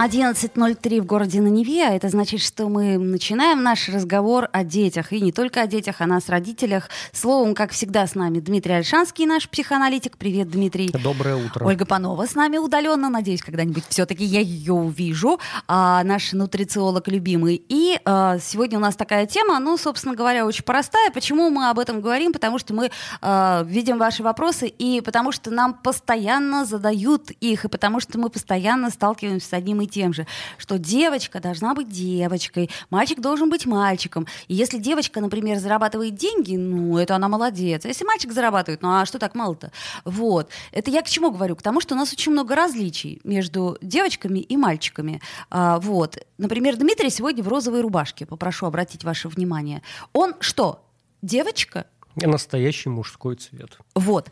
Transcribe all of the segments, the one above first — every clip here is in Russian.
11.03 в городе на Неве, а это значит, что мы начинаем наш разговор о детях. И не только о детях, о нас, родителях. Словом, как всегда, с нами Дмитрий Альшанский, наш психоаналитик. Привет, Дмитрий. Доброе утро. Ольга Панова с нами удаленно. Надеюсь, когда-нибудь все-таки я ее увижу. А, наш нутрициолог любимый. И а, сегодня у нас такая тема, ну, собственно говоря, очень простая. Почему мы об этом говорим? Потому что мы а, видим ваши вопросы, и потому что нам постоянно задают их, и потому что мы постоянно сталкиваемся с одним и тем же, что девочка должна быть девочкой, мальчик должен быть мальчиком. И если девочка, например, зарабатывает деньги, ну, это она молодец. А если мальчик зарабатывает, ну, а что так мало-то? Вот. Это я к чему говорю? К тому, что у нас очень много различий между девочками и мальчиками. А, вот. Например, Дмитрий сегодня в розовой рубашке. Попрошу обратить ваше внимание. Он что? Девочка? Настоящий мужской цвет. Вот.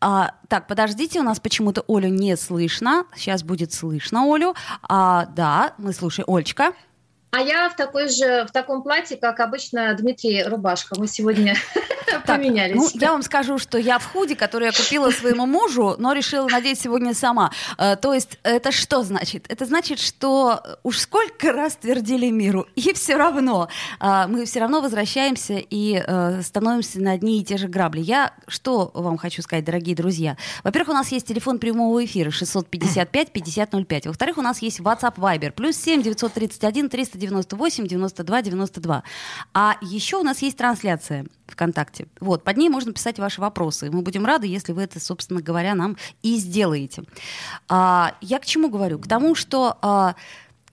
А, так, подождите, у нас почему-то Олю не слышно. Сейчас будет слышно Олю. А, да, мы слушаем. Ольчка. А я в такой же, в таком платье, как обычно Дмитрий Рубашка. Мы сегодня поменялись. Ну, я вам скажу, что я в худи, который я купила своему мужу, но решила надеть сегодня сама. Э, то есть это что значит? Это значит, что уж сколько раз твердили миру, и все равно э, мы все равно возвращаемся и э, становимся на одни и те же грабли. Я что вам хочу сказать, дорогие друзья? Во-первых, у нас есть телефон прямого эфира 655-5005. Во-вторых, у нас есть WhatsApp Viber плюс 7 931 398 92 92. А еще у нас есть трансляция ВКонтакте. Вот, под ней можно писать ваши вопросы. Мы будем рады, если вы это, собственно говоря, нам и сделаете. А, я к чему говорю? К тому, что, а,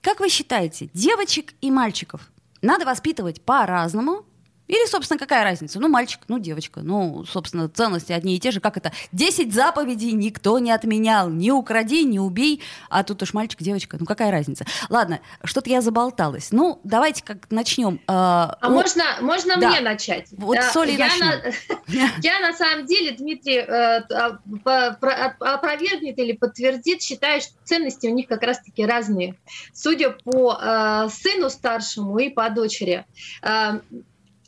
как вы считаете, девочек и мальчиков надо воспитывать по-разному, или, собственно, какая разница? Ну, мальчик, ну, девочка. Ну, собственно, ценности одни и те же. Как это? Десять заповедей никто не отменял. Не укради, не убей. А тут уж мальчик, девочка. Ну, какая разница? Ладно, что-то я заболталась. Ну, давайте как начнем. А, а у... можно, можно да. мне начать? Вот да. Соли я, на... я на самом деле, Дмитрий э, опровергнет или подтвердит, считаю, что ценности у них как раз-таки разные. Судя по э, сыну старшему и по дочери.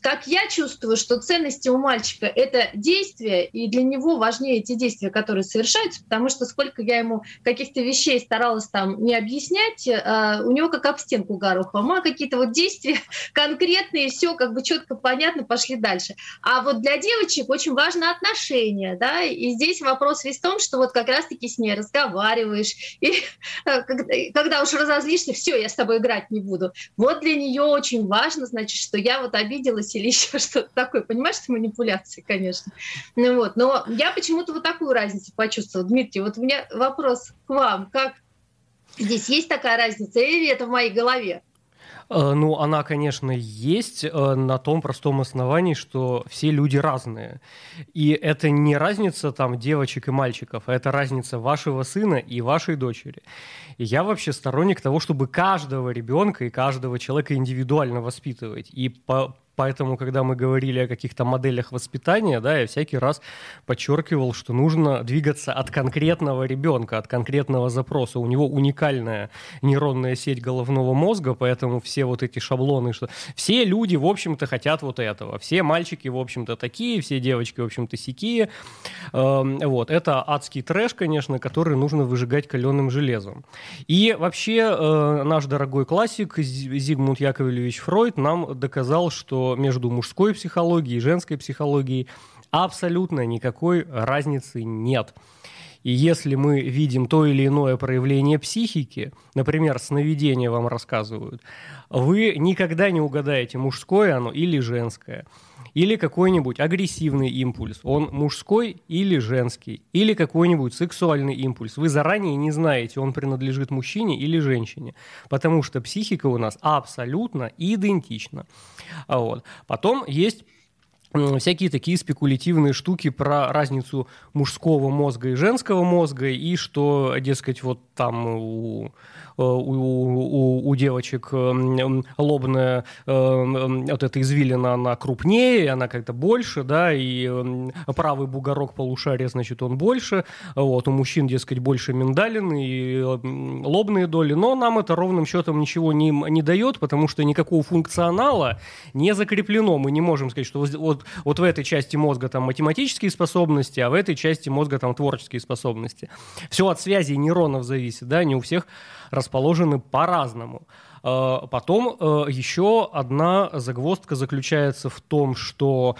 Как я чувствую, что ценности у мальчика — это действия, и для него важнее эти действия, которые совершаются, потому что сколько я ему каких-то вещей старалась там не объяснять, э, у него как об стенку горохом, а какие-то вот действия конкретные, все как бы четко понятно, пошли дальше. А вот для девочек очень важно отношение, да, и здесь вопрос весь в том, что вот как раз-таки с ней разговариваешь, и э, когда уж разозлишься, все, я с тобой играть не буду. Вот для нее очень важно, значит, что я вот обиделась или еще что-то такое. Понимаешь, что манипуляции, конечно. Ну вот, но я почему-то вот такую разницу почувствовала. Дмитрий, вот у меня вопрос к вам. Как здесь есть такая разница или это в моей голове? Э, ну, она, конечно, есть э, на том простом основании, что все люди разные. И это не разница там девочек и мальчиков, а это разница вашего сына и вашей дочери. И я вообще сторонник того, чтобы каждого ребенка и каждого человека индивидуально воспитывать. И по Поэтому, когда мы говорили о каких-то моделях воспитания, да, я всякий раз подчеркивал, что нужно двигаться от конкретного ребенка, от конкретного запроса. У него уникальная нейронная сеть головного мозга, поэтому все вот эти шаблоны, что все люди, в общем-то, хотят вот этого. Все мальчики, в общем-то, такие, все девочки, в общем-то, сякие. Эм, вот. Это адский трэш, конечно, который нужно выжигать каленым железом. И вообще э, наш дорогой классик Зигмунд Яковлевич Фройд нам доказал, что между мужской психологией и женской психологией абсолютно никакой разницы нет. И если мы видим то или иное проявление психики, например, сновидение вам рассказывают, вы никогда не угадаете, мужское оно или женское. Или какой-нибудь агрессивный импульс, он мужской или женский. Или какой-нибудь сексуальный импульс. Вы заранее не знаете, он принадлежит мужчине или женщине. Потому что психика у нас абсолютно идентична. Вот. Потом есть всякие такие спекулятивные штуки про разницу мужского мозга и женского мозга, и что, дескать, вот там у у, у, у девочек э, лобная э, вот эта извилина, она крупнее, она как-то больше, да, и правый бугорок полушария, значит, он больше, вот, у мужчин, дескать, больше миндалин и лобные доли, но нам это ровным счетом ничего не, не дает, потому что никакого функционала не закреплено, мы не можем сказать, что вот, вот в этой части мозга там математические способности, а в этой части мозга там творческие способности. Все от связи нейронов зависит, да, не у всех расположены по-разному. Э, потом э, еще одна загвоздка заключается в том, что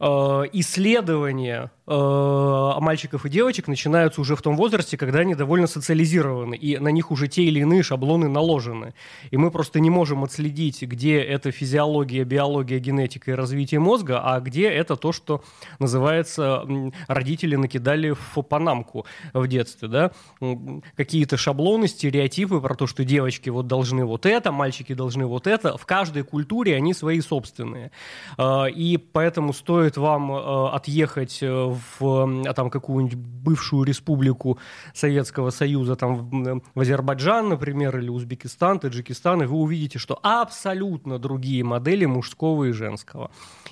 э, исследования э, мальчиков и девочек начинаются уже в том возрасте, когда они довольно социализированы, и на них уже те или иные шаблоны наложены. И мы просто не можем отследить, где это физиология, биология, генетика и развитие мозга, а где это то, что называется родители накидали в панамку в детстве. Да? Какие-то шаблоны, стереотипы про то, что девочки вот должны вот это, мальчики должны вот это. В каждой культуре они свои собственные. Э, и поэтому стоит вам э, отъехать э, в а там какую-нибудь бывшую республику Советского Союза, там в Азербайджан, например, или Узбекистан, Таджикистан, и вы увидите, что абсолютно другие модели мужского и женского.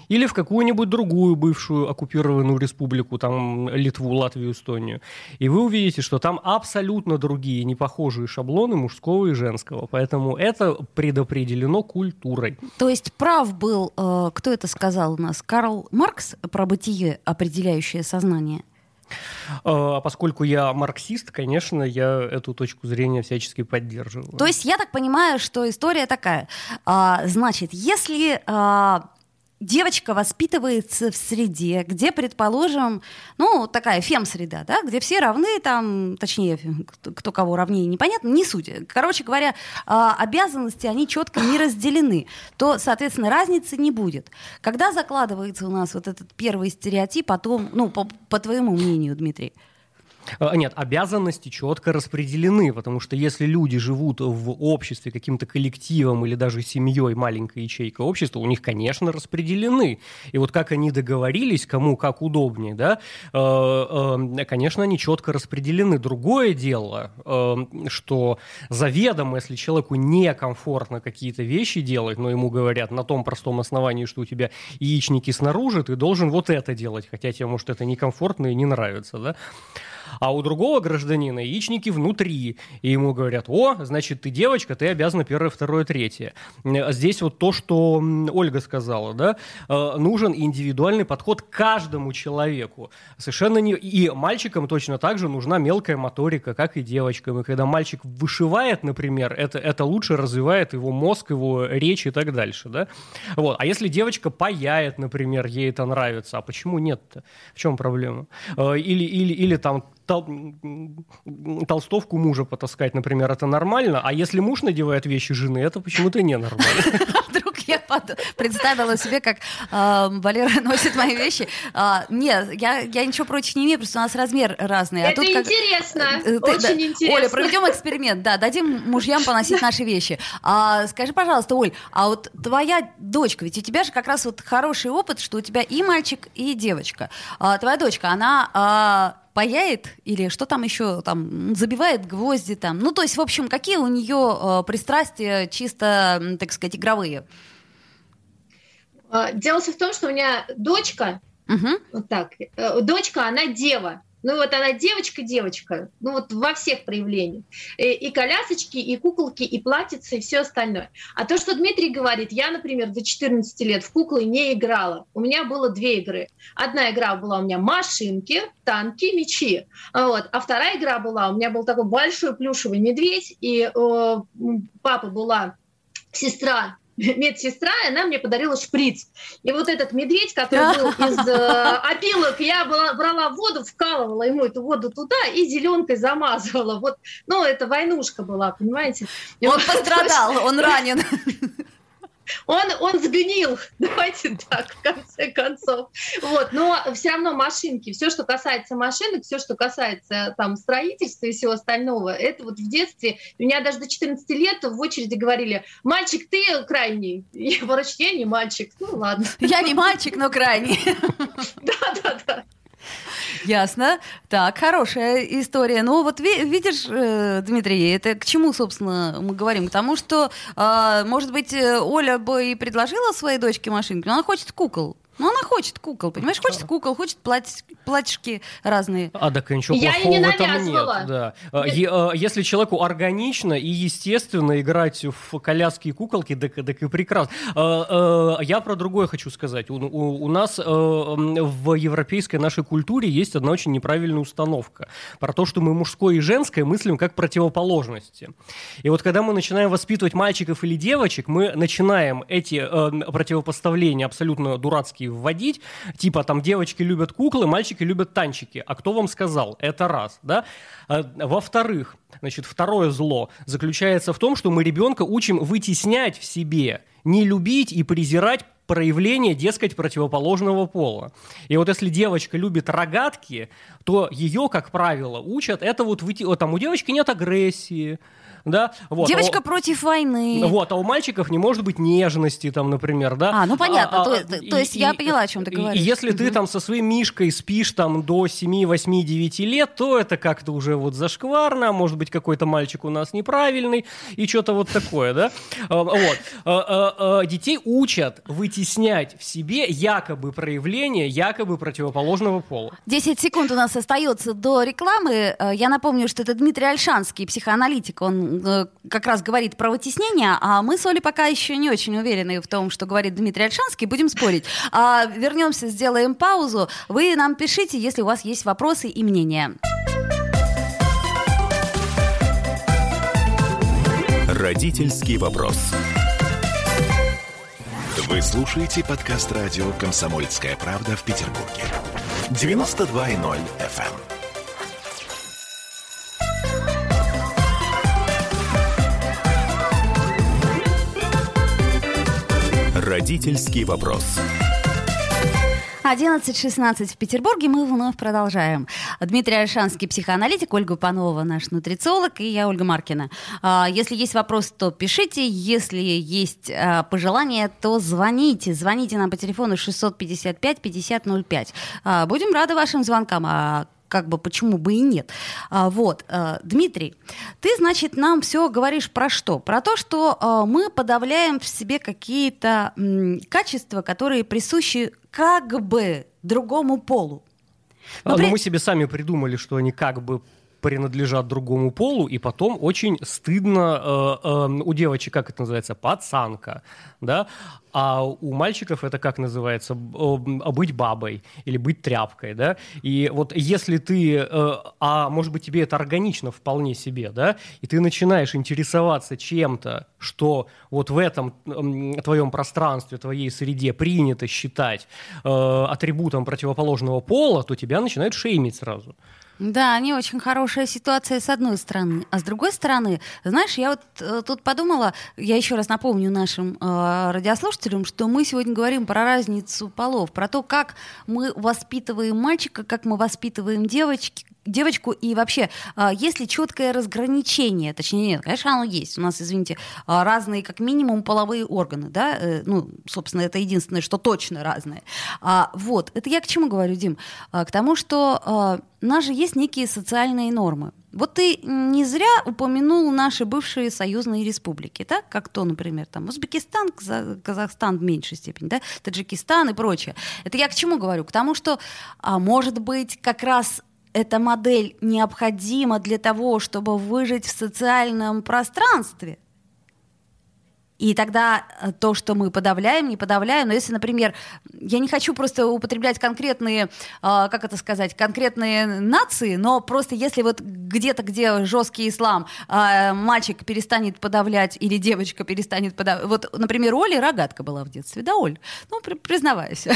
Или в какую-нибудь другую бывшую оккупированную республику, там Литву, Латвию, Эстонию, и вы увидите, что там абсолютно другие, непохожие шаблоны мужского и женского. Поэтому это предопределено культурой. То есть прав был, э, кто это сказал у нас, Карл Маркс про бытие, определяющее окружающее сознание? А, поскольку я марксист, конечно, я эту точку зрения всячески поддерживаю. То есть я так понимаю, что история такая. А, значит, если а, девочка воспитывается в среде, где, предположим, ну, такая фем-среда, да, где все равны, там, точнее, кто кого равнее, непонятно, не суть. Короче говоря, а, обязанности, они четко не разделены, то, соответственно, разницы не будет. Когда закладывается у нас вот этот первый стереотип о том, ну, по, по твоему мнению, Дмитрий, нет, обязанности четко распределены, потому что если люди живут в обществе каким-то коллективом или даже семьей, маленькой ячейкой общества, у них, конечно, распределены. И вот как они договорились, кому как удобнее, да, э, э, конечно, они четко распределены. Другое дело, э, что заведомо, если человеку некомфортно какие-то вещи делать, но ему говорят на том простом основании, что у тебя яичники снаружи, ты должен вот это делать, хотя тебе, может, это некомфортно и не нравится, да, а у другого гражданина яичники внутри. И ему говорят, о, значит, ты девочка, ты обязана первое, второе, третье. Здесь вот то, что Ольга сказала, да, э, нужен индивидуальный подход к каждому человеку. Совершенно не... И мальчикам точно так же нужна мелкая моторика, как и девочкам. И когда мальчик вышивает, например, это, это лучше развивает его мозг, его речь и так дальше, да. Вот. А если девочка паяет, например, ей это нравится, а почему нет-то? В чем проблема? Э, или, или, или там тол толстовку мужа потаскать, например, это нормально, а если муж надевает вещи жены, это почему-то ненормально. Вдруг я представила себе, как э, Валера носит мои вещи. А, нет, я, я ничего против не имею, просто у нас размер разный. А это интересно, э, очень интересно. Оля, проведем эксперимент, да, дадим мужьям поносить наши вещи. А, скажи, пожалуйста, Оль, а вот твоя дочка, ведь у тебя же как раз вот хороший опыт, что у тебя и мальчик, и девочка. Твоя дочка, она паяет или что там еще там забивает гвозди там. Ну, то есть, в общем, какие у нее э, пристрастия чисто, так сказать, игровые? А, дело в том, что у меня дочка, угу. вот так, э, дочка, она дева. Ну вот она девочка-девочка, ну вот во всех проявлениях. И, и колясочки, и куколки, и платьицы, и все остальное. А то, что Дмитрий говорит, я, например, до 14 лет в куклы не играла. У меня было две игры. Одна игра была у меня машинки, танки, мечи. Вот. А вторая игра была, у меня был такой большой плюшевый медведь, и э, папа была сестра медсестра, и она мне подарила шприц. И вот этот медведь, который был из э, опилок, я была, брала воду, вкалывала ему эту воду туда и зеленкой замазывала. Вот, ну, это войнушка была, понимаете? И он вот, пострадал, он ранен. Он, он сгнил, давайте так, в конце концов. Вот, но все равно машинки, все, что касается машинок, все, что касается там строительства и всего остального, это вот в детстве, у меня даже до 14 лет в очереди говорили, мальчик, ты крайний. Я говорю, я не мальчик, ну ладно. Я не мальчик, но крайний. Да, да, да. Ясно. Так, хорошая история. Ну вот видишь, э, Дмитрий, это к чему, собственно, мы говорим? К тому, что, а, может быть, э, Оля бы и предложила своей дочке машинку, но она хочет кукол. Ну, она хочет кукол, понимаешь? Хочет кукол, хочет плать, платьишки разные. А, так ничего Я плохого не в этом нет. Да. А, нет. А, если человеку органично и естественно играть в коляски и куколки, так, так и прекрасно. А, я про другое хочу сказать. У, у, у нас в европейской нашей культуре есть одна очень неправильная установка. Про то, что мы мужское и женское мыслим как противоположности. И вот когда мы начинаем воспитывать мальчиков или девочек, мы начинаем эти э, противопоставления абсолютно дурацкие вводить, типа там девочки любят куклы, мальчики любят танчики. А кто вам сказал? Это раз, да? А, во-вторых, значит, второе зло заключается в том, что мы ребенка учим вытеснять в себе, не любить и презирать проявление, дескать, противоположного пола. И вот если девочка любит рогатки, то ее, как правило, учат, это вот, выйти, там у девочки нет агрессии, да. Вот. Девочка а против войны. Вот, а у мальчиков не может быть нежности, там, например, да. А, ну понятно, а, то, а, то, и, то есть и, я поняла, о чем ты говоришь. И если ты там со своим Мишкой спишь там до 7, 8, 9 лет, то это как-то уже вот зашкварно, может быть, какой-то мальчик у нас неправильный, и что-то вот такое, да. А, вот. Детей учат вытеснять в себе якобы проявление якобы противоположного пола. 10 секунд у нас остается до рекламы. Э, я напомню, что это Дмитрий Альшанский, психоаналитик, он как раз говорит про вытеснение, а мы с Олей пока еще не очень уверены в том, что говорит Дмитрий Альшанский, будем спорить. А, вернемся, сделаем паузу. Вы нам пишите, если у вас есть вопросы и мнения. Родительский вопрос. Вы слушаете подкаст радио «Комсомольская правда» в Петербурге. 92.0 FM. Родительский вопрос. 11.16 в Петербурге. Мы вновь продолжаем. Дмитрий Альшанский, психоаналитик, Ольга Панова, наш нутрициолог, и я, Ольга Маркина. А, если есть вопрос, то пишите. Если есть а, пожелания, то звоните. Звоните нам по телефону 655-5005. А, будем рады вашим звонкам как бы почему бы и нет. А, вот, а, Дмитрий, ты, значит, нам все говоришь про что? Про то, что а, мы подавляем в себе какие-то м, качества, которые присущи как бы другому полу. Но, Но при... мы себе сами придумали, что они как бы принадлежат другому полу, и потом очень стыдно э, э, у девочек, как это называется, пацанка, да, а у мальчиков это как называется, быть бабой или быть тряпкой, да, и вот если ты, э, а может быть тебе это органично вполне себе, да, и ты начинаешь интересоваться чем-то, что вот в этом э, твоем пространстве, твоей среде принято считать э, атрибутом противоположного пола, то тебя начинают шеймить сразу. Да, не очень хорошая ситуация с одной стороны. А с другой стороны, знаешь, я вот э, тут подумала, я еще раз напомню нашим э, радиослушателям, что мы сегодня говорим про разницу полов, про то, как мы воспитываем мальчика, как мы воспитываем девочки, девочку, и вообще, а, есть ли четкое разграничение, точнее, нет, конечно, оно есть. У нас, извините, а, разные, как минимум, половые органы, да, э, ну, собственно, это единственное, что точно разные. А, вот, это я к чему говорю, Дим? К тому, что у нас же есть некие социальные нормы. Вот ты не зря упомянул наши бывшие союзные республики, да, как то, например, там Узбекистан, Казахстан в меньшей степени, да, Таджикистан и прочее. Это я к чему говорю? К тому, что, может быть, как раз эта модель необходима для того, чтобы выжить в социальном пространстве. И тогда э, то, что мы подавляем, не подавляем. Но если, например, я не хочу просто употреблять конкретные, э, как это сказать, конкретные нации, но просто если вот где-то, где жесткий ислам, э, мальчик перестанет подавлять или девочка перестанет подавлять. Вот, например, у Оли рогатка была в детстве, да, Оль? Ну, признавайся.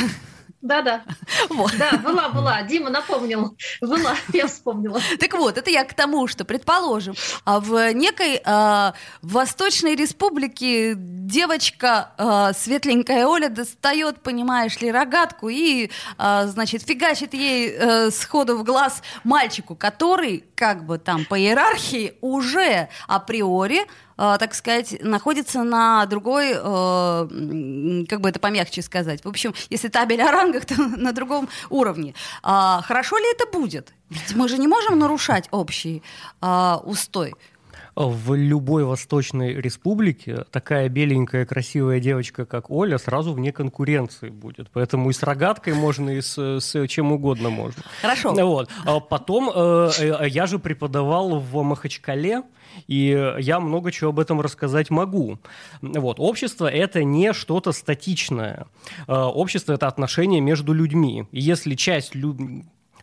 Да-да. Вот. Да, была, была. Дима напомнил. Была, я вспомнила. Так вот, это я к тому, что, предположим, а в некой э, Восточной Республике девочка э, светленькая Оля достает, понимаешь ли, рогатку и, э, значит, фигачит ей э, сходу в глаз мальчику, который, как бы там по иерархии, уже априори так сказать, находится на другой, э, как бы это помягче сказать. В общем, если табель о рангах, то на другом уровне. А, хорошо ли это будет? Ведь мы же не можем нарушать общий а, устой. В любой восточной республике такая беленькая красивая девочка, как Оля, сразу вне конкуренции будет. Поэтому и с рогаткой можно, и с, с чем угодно можно. Хорошо. Вот. А потом э, э, я же преподавал в Махачкале, и я много чего об этом рассказать могу. Вот. Общество — это не что-то статичное. Э, общество — это отношения между людьми. И если часть лю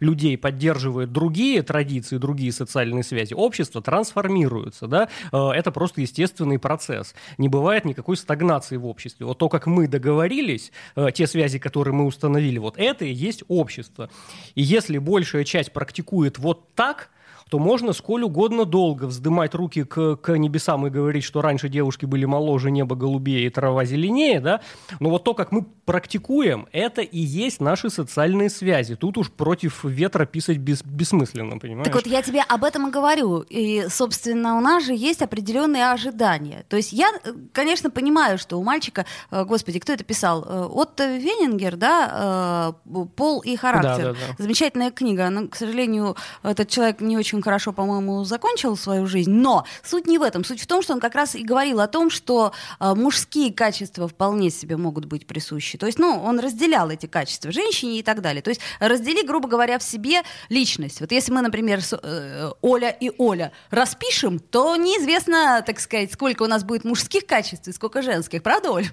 людей поддерживает другие традиции, другие социальные связи, общество трансформируется, да, э, это просто естественный процесс. Не бывает никакой стагнации в обществе. Вот то, как мы договорились, э, те связи, которые мы установили, вот это и есть общество. И если большая часть практикует вот так, то можно сколь угодно долго вздымать руки к, к небесам и говорить, что раньше девушки были моложе, небо голубее и трава зеленее, да, но вот то, как мы практикуем, это и есть наши социальные связи. Тут уж против ветра писать бес, бессмысленно, понимаешь? Так вот, я тебе об этом и говорю. И, собственно, у нас же есть определенные ожидания. То есть я, конечно, понимаю, что у мальчика, э, господи, кто это писал? Э, Отто Венингер, да, э, «Пол и характер». Да, да, да. Замечательная книга. Но, к сожалению, этот человек не очень хорошо, по-моему, закончил свою жизнь. Но суть не в этом. Суть в том, что он как раз и говорил о том, что мужские качества вполне себе могут быть присущи то есть, ну, он разделял эти качества женщине и так далее. То есть раздели, грубо говоря, в себе личность. Вот если мы, например, с, э, Оля и Оля распишем, то неизвестно, так сказать, сколько у нас будет мужских качеств и сколько женских. Правда, Оль?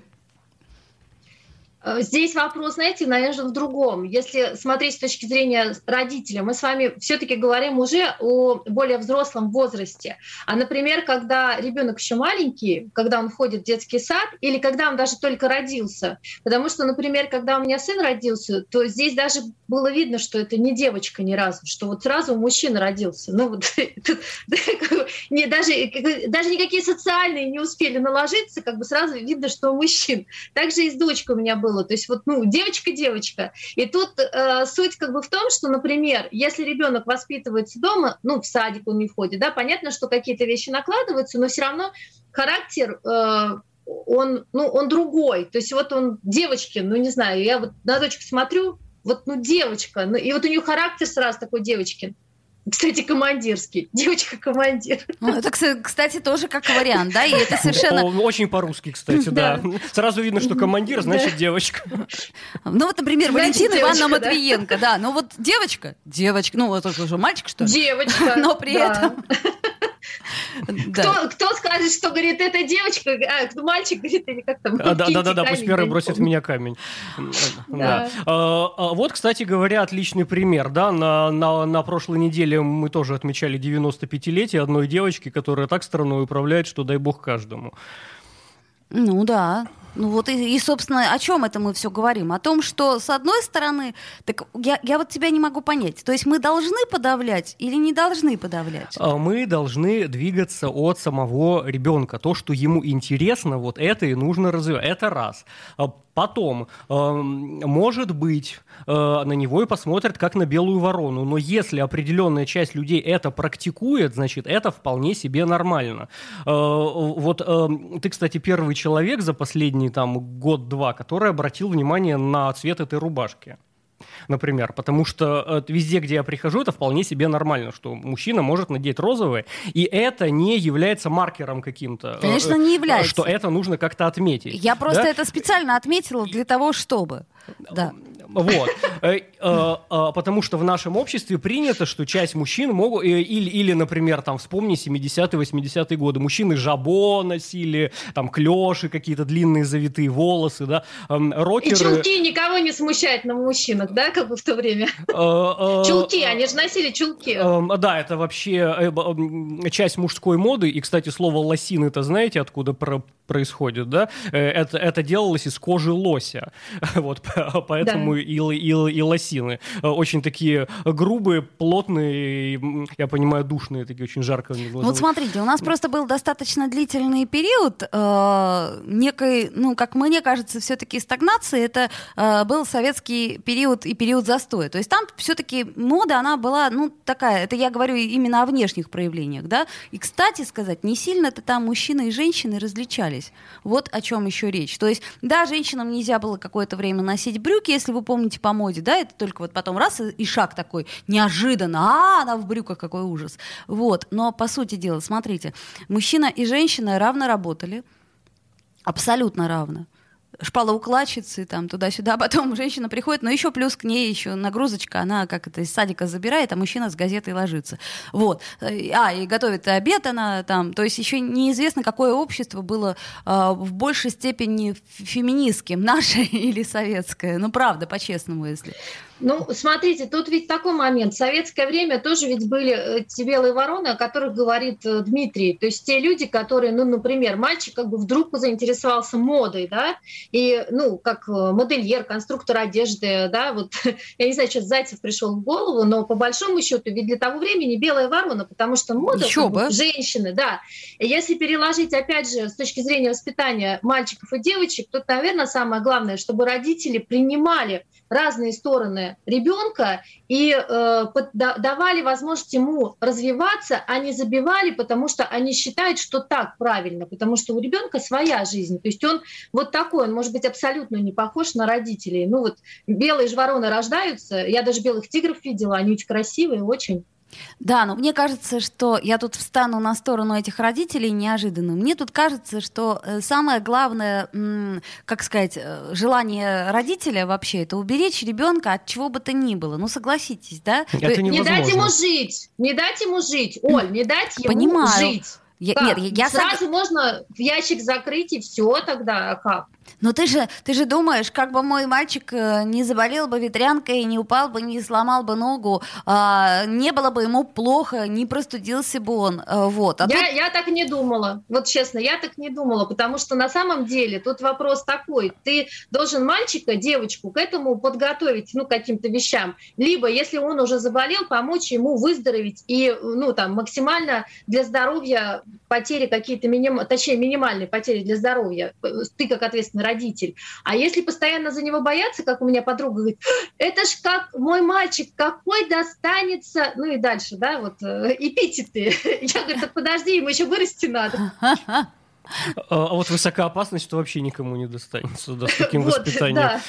Э, здесь вопрос, знаете, наверное, в другом. Если смотреть с точки зрения родителя, мы с вами все-таки говорим уже о более взрослом возрасте. А, например, когда ребенок еще маленький, когда он входит в детский сад, или когда он даже только родился. Потому что, например, когда у меня сын родился, то здесь даже было видно, что это не девочка ни разу, что вот сразу мужчина родился. Ну вот не, даже, даже никакие социальные не успели наложиться, как бы сразу видно, что мужчин. Также и с дочкой у меня было было. То есть вот, ну, девочка-девочка. И тут э, суть как бы в том, что, например, если ребенок воспитывается дома, ну, в садик он не входит, да, понятно, что какие-то вещи накладываются, но все равно характер э, он, ну, он другой. То есть вот он девочки, ну, не знаю, я вот на дочку смотрю, вот, ну, девочка, ну, и вот у нее характер сразу такой девочки. Кстати, командирский. Девочка-командир. Ну, это, кстати, тоже как вариант, да? И это совершенно... Очень по-русски, кстати, да. Сразу видно, что командир, значит, девочка. Ну вот, например, Валентина Ивановна Матвиенко, да. Ну вот девочка, девочка, ну вот уже мальчик, что ли? Девочка. Но при этом... Кто, кто скажет, что говорит, это девочка, а кто мальчик говорит, или как там? А, да, да, да, да, пусть первый бросит в меня камень. Да. А, а, вот, кстати говоря, отличный пример, да, на, на, на прошлой неделе мы тоже отмечали 95-летие одной девочки, которая так страной управляет, что дай бог каждому. Ну да, ну вот и, и, собственно, о чем это мы все говорим? О том, что с одной стороны, так я, я вот тебя не могу понять. То есть мы должны подавлять или не должны подавлять? А, мы должны двигаться от самого ребенка. То, что ему интересно, вот это и нужно развивать. Это раз. Потом, э, может быть, э, на него и посмотрят как на белую ворону, но если определенная часть людей это практикует, значит, это вполне себе нормально. Э, вот э, ты, кстати, первый человек за последний там год-два, который обратил внимание на цвет этой рубашки например, потому что э, везде, где я прихожу, это вполне себе нормально, что мужчина может надеть розовое, и это не является маркером каким-то. Э, Конечно, не является. Что это нужно как-то отметить. Я просто да? это специально отметила для того, чтобы. Да. Вот. Э, э, э, потому что в нашем обществе принято, что часть мужчин могут... Или, или например, там, вспомни 70-е, 80-е годы. Мужчины жабо носили, там, клеши какие-то, длинные завитые волосы, да. Эм, рокеры... И чулки никого не смущают на мужчинах, да, как бы в то время? Чулки, они же носили чулки. Эм, да, это вообще часть мужской моды. И, кстати, слово лосин, это знаете, откуда происходит, да? Это, это делалось из кожи лося. Вот, поэтому и, и, и лосины. Э, очень такие грубые, плотные, я понимаю, душные, такие очень жарко. Ну, вот смотрите, у нас просто был достаточно длительный период э, некой, ну, как мне кажется, все-таки стагнации. Это э, был советский период и период застоя. То есть там все-таки мода, она была, ну, такая, это я говорю именно о внешних проявлениях, да. И, кстати сказать, не сильно-то там мужчины и женщины различались. Вот о чем еще речь. То есть, да, женщинам нельзя было какое-то время носить брюки, если вы помните по моде, да, это только вот потом раз и, и шаг такой неожиданно, а, она в брюках, какой ужас. Вот, но по сути дела, смотрите, мужчина и женщина равно работали, абсолютно равно шпалоукладчицы, там, туда-сюда, а потом женщина приходит, но еще плюс к ней еще нагрузочка, она как это из садика забирает, а мужчина с газетой ложится. Вот. А, и готовит обед она там, то есть еще неизвестно, какое общество было э, в большей степени феминистским, наше или советское, ну, правда, по-честному, если. Ну, смотрите, тут ведь такой момент. В советское время тоже ведь были э, те белые вороны, о которых говорит э, Дмитрий. То есть те люди, которые, ну, например, мальчик как бы вдруг заинтересовался модой, да, и, ну, как э, модельер, конструктор одежды, да, вот, я не знаю, что Зайцев пришел в голову, но по большому счету, ведь для того времени белая ворона, потому что мода Еще бы. женщины, да. И если переложить, опять же, с точки зрения воспитания мальчиков и девочек, то, наверное, самое главное, чтобы родители принимали разные стороны ребенка и э, давали возможность ему развиваться, а не забивали, потому что они считают, что так правильно, потому что у ребенка своя жизнь. То есть он вот такой, он может быть абсолютно не похож на родителей. Ну вот белые жвороны рождаются, я даже белых тигров видела, они очень красивые, очень. Да, но мне кажется, что я тут встану на сторону этих родителей неожиданно. Мне тут кажется, что э, самое главное, как сказать, э, желание родителя вообще это уберечь ребенка от чего бы то ни было. Ну согласитесь, да? Это не дать ему жить, не дать ему жить, Оль, не дать ему Понимаю. жить. Я, нет, я сразу сог... можно в ящик закрыть и все тогда, а как? Но ты же, ты же думаешь, как бы мой мальчик э, не заболел бы ветрянкой, не упал бы, не сломал бы ногу, а, не было бы ему плохо, не простудился бы он. Э, вот. А я, тут... я так не думала. Вот честно, я так не думала, потому что на самом деле тут вопрос такой. Ты должен мальчика, девочку к этому подготовить, ну, каким-то вещам. Либо, если он уже заболел, помочь ему выздороветь и, ну, там, максимально для здоровья потери какие-то, миним... точнее, минимальные потери для здоровья. Ты как ответственный родитель. А если постоянно за него бояться, как у меня подруга говорит, это ж как мой мальчик, какой достанется, ну и дальше, да, вот э, эпитеты. Я говорю, так подожди, ему еще вырасти надо. А вот высока опасность, что вообще никому не достанется, да, с таким вот, воспитанием. Да.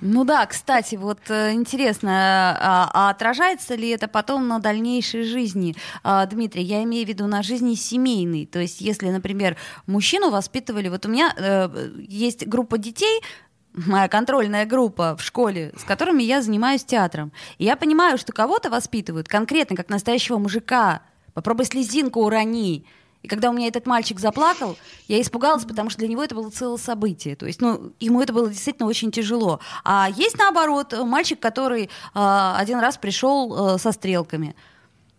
Ну да, кстати, вот э, интересно, а, а отражается ли это потом на дальнейшей жизни? А, Дмитрий, я имею в виду на жизни семейной. То есть, если, например, мужчину воспитывали, вот у меня э, есть группа детей, моя контрольная группа в школе, с которыми я занимаюсь театром. И я понимаю, что кого-то воспитывают конкретно как настоящего мужика. Попробуй слезинку урони. И когда у меня этот мальчик заплакал, я испугалась, потому что для него это было целое событие. То есть, ну, ему это было действительно очень тяжело. А есть, наоборот, мальчик, который э, один раз пришел э, со стрелками.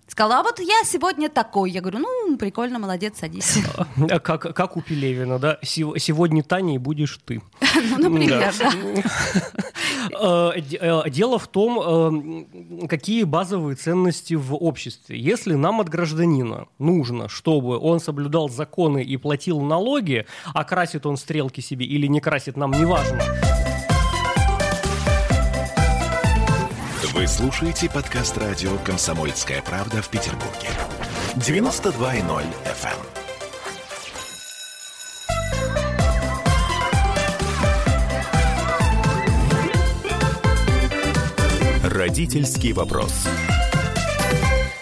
Сказала, а вот я сегодня такой. Я говорю, ну, прикольно, молодец, садись. Как, как у Пелевина, да? Сегодня Таня и будешь ты. Ну, например, да. Э, э, дело в том, э, какие базовые ценности в обществе. Если нам от гражданина нужно, чтобы он соблюдал законы и платил налоги, а красит он стрелки себе или не красит, нам не важно. Вы слушаете подкаст радио «Комсомольская правда» в Петербурге. 92.0 FM. Родительский вопрос.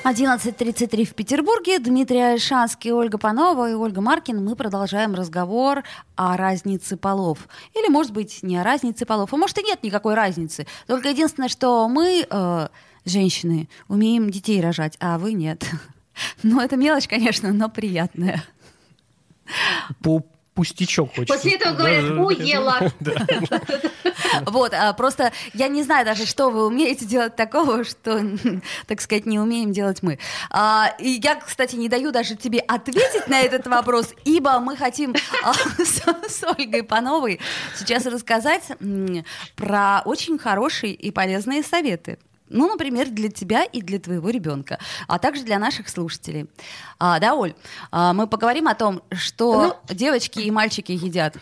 11.33 в Петербурге. Дмитрий Альшанский, Ольга Панова и Ольга Маркин. Мы продолжаем разговор о разнице полов. Или, может быть, не о разнице полов. А может, и нет никакой разницы. Только единственное, что мы, э, женщины, умеем детей рожать, а вы нет. Ну, это мелочь, конечно, но приятная. По пустячок хочется. После этого говорят, уела. Вот, а просто я не знаю даже, что вы умеете делать такого, что, так сказать, не умеем делать мы. А, и я, кстати, не даю даже тебе ответить на этот вопрос, ибо мы хотим а, с Ольгой Пановой сейчас рассказать про очень хорошие и полезные советы. Ну, например, для тебя и для твоего ребенка, а также для наших слушателей. А, да, Оль, а, мы поговорим о том, что ну, девочки и мальчики едят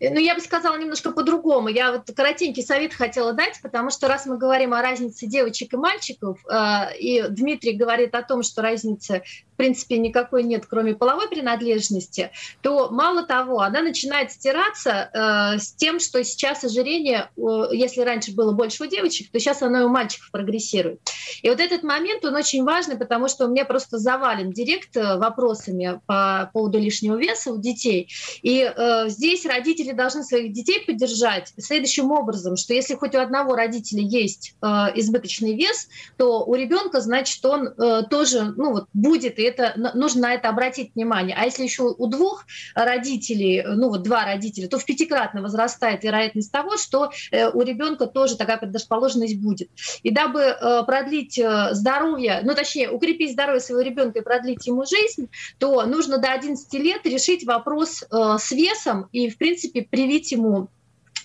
ну, я бы сказала немножко по-другому. Я вот коротенький совет хотела дать, потому что раз мы говорим о разнице девочек и мальчиков, э, и Дмитрий говорит о том, что разницы в принципе никакой нет, кроме половой принадлежности, то мало того, она начинает стираться э, с тем, что сейчас ожирение, э, если раньше было больше у девочек, то сейчас оно и у мальчиков прогрессирует. И вот этот момент, он очень важный, потому что у меня просто завален директ э, вопросами по поводу лишнего веса у детей. И э, здесь родители должны своих детей поддержать следующим образом, что если хоть у одного родителя есть э, избыточный вес, то у ребенка, значит, он э, тоже ну, вот, будет, и это, нужно на это обратить внимание. А если еще у двух родителей, ну вот два родителя, то в пятикратно возрастает вероятность того, что э, у ребенка тоже такая предрасположенность будет. И дабы э, продлить э, здоровье, ну точнее, укрепить здоровье своего ребенка и продлить ему жизнь, то нужно до 11 лет решить вопрос с весом и, в принципе, привить ему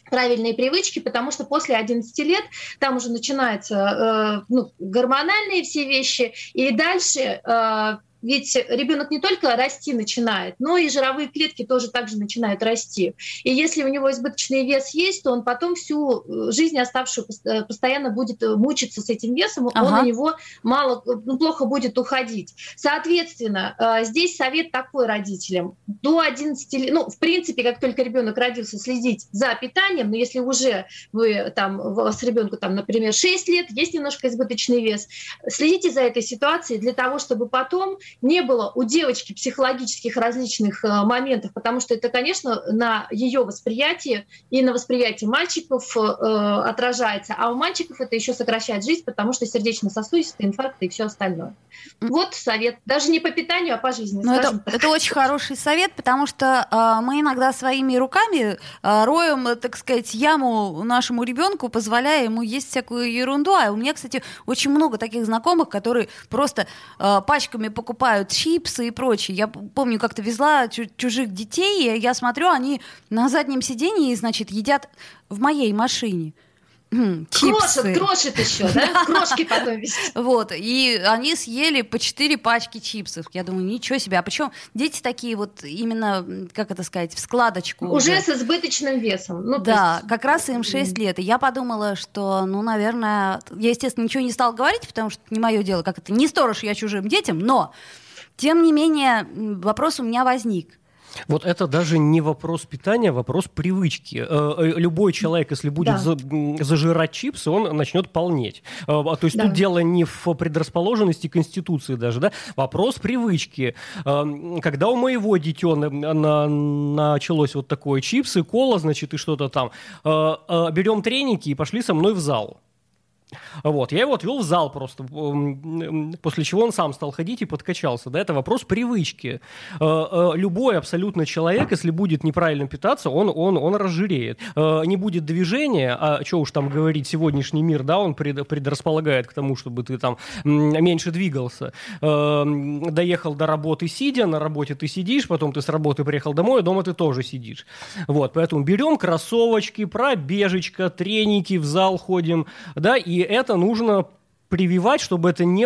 правильные привычки, потому что после 11 лет там уже начинаются э, ну, гормональные все вещи, и дальше э, ведь ребенок не только расти начинает, но и жировые клетки тоже также начинают расти. И если у него избыточный вес есть, то он потом всю э, жизнь оставшую э, постоянно будет э, мучиться с этим весом, ага. он на него мало, ну, плохо будет уходить. Соответственно, здесь совет такой родителям. До 11 лет, ну, в принципе, как только ребенок родился, следить за питанием, но если уже вы там, у вас ребенку, там, например, 6 лет, есть немножко избыточный вес, следите за этой ситуацией для того, чтобы потом не было у девочки психологических различных э, моментов, потому что это, конечно, на ее восприятии и на восприятии мальчиков э, отражается, а у мальчиков это еще сокращает жизнь, потому что сердечно-сосудистые инфаркты и все остальное. Вот совет, даже не по питанию, а по жизни. Ну, это, это очень хороший совет, потому что э, мы иногда своими руками э, роем, так сказать, яму нашему ребенку, позволяя ему есть всякую ерунду. А у меня, кстати, очень много таких знакомых, которые просто э, пачками покупают покупают чипсы и прочее. Я помню, как-то везла чужих детей, и я смотрю, они на заднем сидении, значит, едят в моей машине. Чипсы. Крошат, крошат еще, да? Крошки потом висят. Вот, и они съели по 4 пачки чипсов. Я думаю, ничего себе. А почему дети такие вот именно, как это сказать, в складочку? Уже, уже. с избыточным весом. Ну, да, есть... как раз им 6 лет. И я подумала, что, ну, наверное, я, естественно, ничего не стала говорить, потому что не мое дело, как это, не сторож я чужим детям, но, тем не менее, вопрос у меня возник. Вот это даже не вопрос питания, а вопрос привычки. Э, э, любой человек, если будет да. зажирать чипсы, он начнет полнеть. Э, то есть да. тут дело не в предрасположенности конституции даже, да? Вопрос привычки. Когда у моего детена началось вот такое чипсы, кола, значит, и что-то там, берем треники и пошли со мной в зал. Вот, я его отвел в зал просто, после чего он сам стал ходить и подкачался. Да, это вопрос привычки. Э, э, любой абсолютно человек, если будет неправильно питаться, он, он, он разжиреет. Э, не будет движения, а что уж там говорить, сегодняшний мир, да, он предрасполагает к тому, чтобы ты там меньше двигался. Доехал до работы сидя, на работе ты сидишь, потом ты с работы приехал домой, а дома ты тоже сидишь. Вот, поэтому берем кроссовочки, пробежечка, треники, в зал ходим, да, и это нужно прививать, чтобы это не,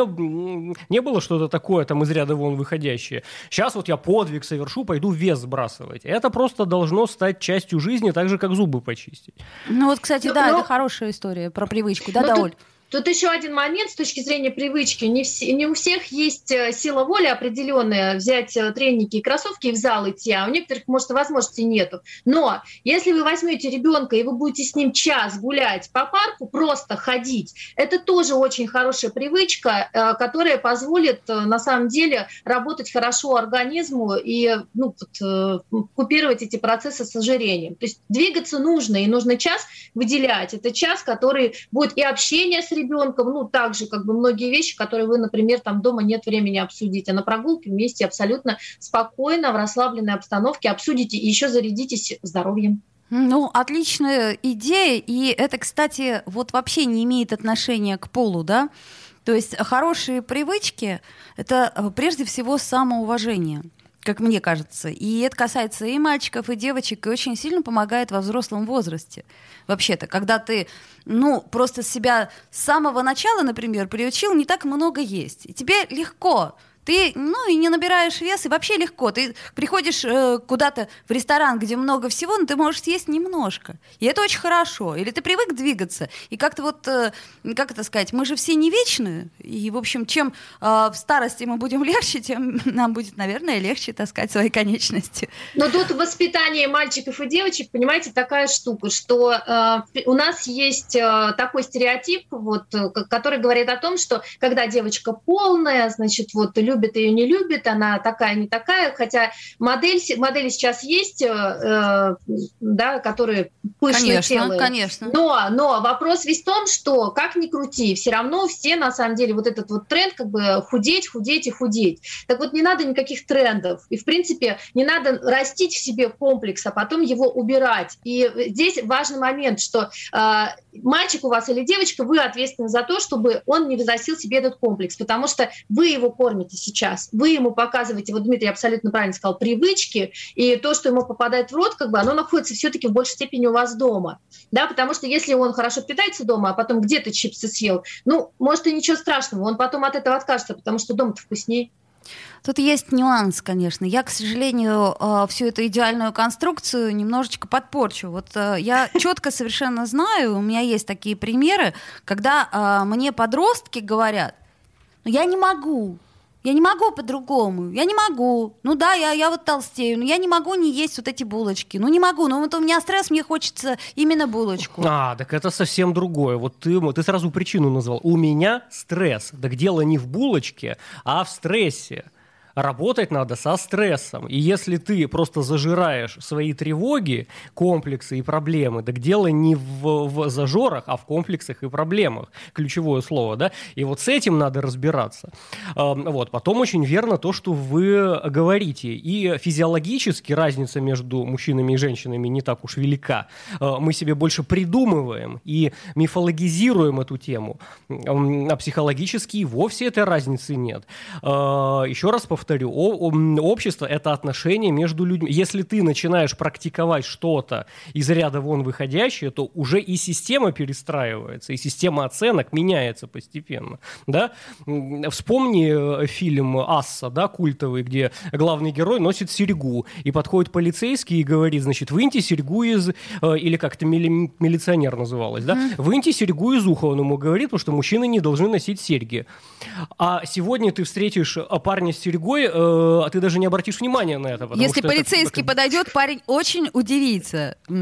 не было что-то такое там из ряда вон выходящее. Сейчас вот я подвиг совершу, пойду вес сбрасывать. Это просто должно стать частью жизни, так же, как зубы почистить. Ну вот, кстати, но, да, но... это хорошая история про привычку, да, да, Оль? Тут еще один момент с точки зрения привычки. Не, все, не у всех есть э, сила воли определенная взять э, треники и кроссовки и в зал идти, а у некоторых, может, возможности нету. Но если вы возьмете ребенка и вы будете с ним час гулять по парку, просто ходить, это тоже очень хорошая привычка, э, которая позволит на самом деле работать хорошо организму и ну, купировать эти процессы с ожирением. То есть двигаться нужно, и нужно час выделять. Это час, который будет и общение с ребенком, ну, также как бы многие вещи, которые вы, например, там дома нет времени обсудить, а на прогулке вместе абсолютно спокойно, в расслабленной обстановке обсудите и еще зарядитесь здоровьем. Ну, отличная идея, и это, кстати, вот вообще не имеет отношения к полу, да? То есть хорошие привычки — это э, прежде всего самоуважение как мне кажется. И это касается и мальчиков, и девочек, и очень сильно помогает во взрослом возрасте. Вообще-то, когда ты, ну, просто себя с самого начала, например, приучил не так много есть. И тебе легко ты, ну, и не набираешь вес, и вообще легко. Ты приходишь э, куда-то в ресторан, где много всего, но ты можешь съесть немножко. И это очень хорошо. Или ты привык двигаться. И как-то вот, э, как это сказать, мы же все не вечные. И, в общем, чем э, в старости мы будем легче, тем нам будет, наверное, легче таскать свои конечности. Но тут воспитание мальчиков и девочек, понимаете, такая штука, что э, у нас есть э, такой стереотип, вот, э, который говорит о том, что когда девочка полная, значит, вот, любит любит ее, не любит, она такая, не такая, хотя модель, модели сейчас есть, э, э да, которые пышные конечно, телые. Конечно, но, но вопрос весь в том, что как ни крути, все равно все, на самом деле, вот этот вот тренд, как бы худеть, худеть и худеть. Так вот, не надо никаких трендов. И, в принципе, не надо растить в себе комплекс, а потом его убирать. И здесь важный момент, что э, мальчик у вас или девочка, вы ответственны за то, чтобы он не выносил себе этот комплекс, потому что вы его кормите сейчас. Вы ему показываете, вот Дмитрий абсолютно правильно сказал, привычки, и то, что ему попадает в рот, как бы оно находится все-таки в большей степени у вас дома. Да, потому что если он хорошо питается дома, а потом где-то чипсы съел, ну, может, и ничего страшного, он потом от этого откажется, потому что дома-то вкуснее. Тут есть нюанс, конечно. Я, к сожалению, э, всю эту идеальную конструкцию немножечко подпорчу. Вот э, я четко совершенно знаю, у меня есть такие примеры, когда э, мне подростки говорят, ну я не могу, я не могу по-другому. Я не могу. Ну да, я, я вот толстею, но я не могу не есть вот эти булочки. Ну не могу. Ну вот у меня стресс, мне хочется именно булочку. А, так это совсем другое. Вот ты, ты сразу причину назвал. У меня стресс. Так дело не в булочке, а в стрессе работать надо со стрессом. И если ты просто зажираешь свои тревоги, комплексы и проблемы, так дело не в, в зажорах, а в комплексах и проблемах. Ключевое слово, да? И вот с этим надо разбираться. Вот. Потом очень верно то, что вы говорите. И физиологически разница между мужчинами и женщинами не так уж велика. А, мы себе больше придумываем и мифологизируем эту тему. А психологически и вовсе этой разницы нет. А, еще раз повторяю, повторю, общество — это отношения между людьми. Если ты начинаешь практиковать что-то из ряда вон выходящее, то уже и система перестраивается, и система оценок меняется постепенно. Да? Вспомни э, фильм «Асса», да, культовый, где главный герой носит серьгу, и подходит полицейский и говорит, значит, выньте серьгу из... Э, или как-то мили, милиционер называлось, да? Mm. Выньте серьгу из уха, он ему говорит, потому что мужчины не должны носить серьги. А сегодня ты встретишь э, парня с серьгой, другой, э, а ты даже не обратишь внимания на это. Если полицейский это, подойдет, парень очень удивится. Э,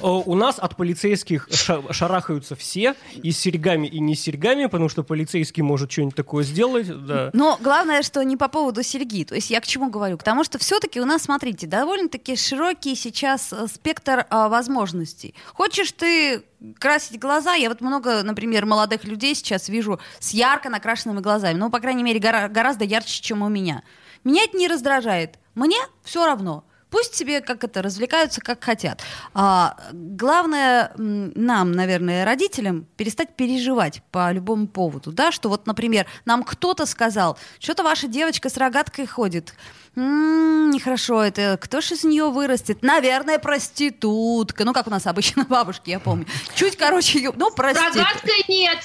у нас от полицейских шарахаются все, и с серьгами, и не с серьгами, потому что полицейский может что-нибудь такое сделать. Да. Но главное, что не по поводу серьги. То есть я к чему говорю? К тому, что все-таки у нас, смотрите, довольно-таки широкий сейчас э, спектр а, возможностей. Хочешь ты красить глаза. Я вот много, например, молодых людей сейчас вижу с ярко накрашенными глазами. Ну, по крайней мере, гора- гораздо ярче, чем у меня. Меня это не раздражает. Мне все равно. Пусть себе как это развлекаются, как хотят. А, главное нам, наверное, родителям перестать переживать по любому поводу, да, что вот, например, нам кто-то сказал, что-то ваша девочка с рогаткой ходит. М-м, нехорошо это. Кто ж из нее вырастет? Наверное, проститутка. Ну, как у нас обычно бабушки, я помню. Чуть короче, ну, проститутка. Рогаткой нет.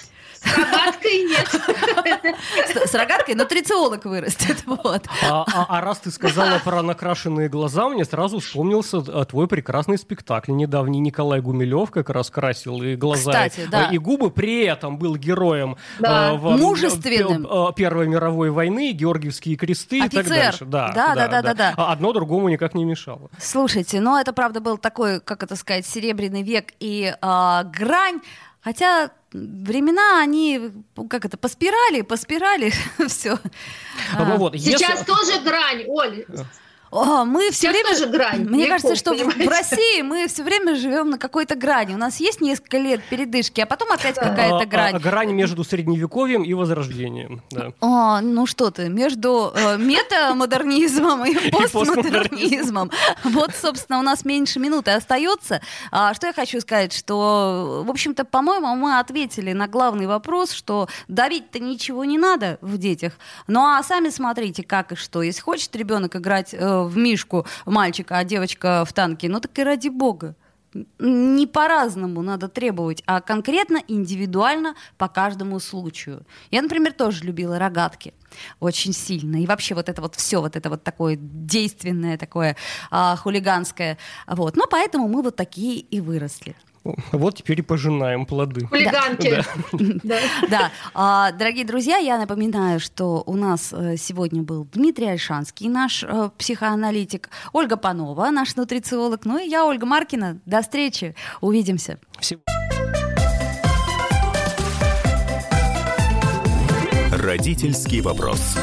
С рогаткой нет. С, рогаткой нутрициолог вырастет. Вот. А, а, а раз ты сказала про накрашенные глаза, мне сразу вспомнился э, твой прекрасный спектакль недавний. Николай Гумилев как раз красил и глаза, Кстати, да. и губы. При этом был героем да. э, в, мужественным э, Первой мировой войны, Георгиевские кресты Офицер. и так дальше. Да, да, да, да, да, да. А одно другому никак не мешало. Слушайте, ну это правда был такой, как это сказать, серебряный век и э, грань. Хотя времена, они, как это, по спирали, по спирали, все. А, вот, Сейчас если... тоже грань, Оль. О, мы все Сейчас время... тоже грань. Мне веков, кажется, что в- в понимаете? России мы все время живем на какой-то грани. У нас есть несколько лет передышки, а потом опять Да. какая-то А- а- грань. грань между средневековьем и возрождением. Да. О, ну что ты, между э, метамодернизмом и постмодернизмом. постмодернизмом. Вот, собственно, у нас меньше минуты остается. А, что я хочу сказать, что, в общем-то, по-моему, мы ответили на главный вопрос, что давить-то ничего не надо в детях. Ну а сами смотрите, как и что. Если хочет ребенок играть э, в мишку мальчика, а девочка в танке, ну так и ради бога. Не по-разному надо требовать, а конкретно, индивидуально по каждому случаю. Я, например, тоже любила рогатки очень сильно. И вообще вот это вот все, вот это вот такое действенное, такое а, хулиганское. Вот. Ну, поэтому мы вот такие и выросли. Вот теперь и пожинаем плоды. Хулиганки. Да. Да, А, дорогие друзья, я напоминаю, что у нас э, сегодня был Дмитрий Альшанский, наш э, психоаналитик, Ольга Панова, наш нутрициолог, ну и я, Ольга Маркина. До встречи, увидимся. Всего Родительский вопрос.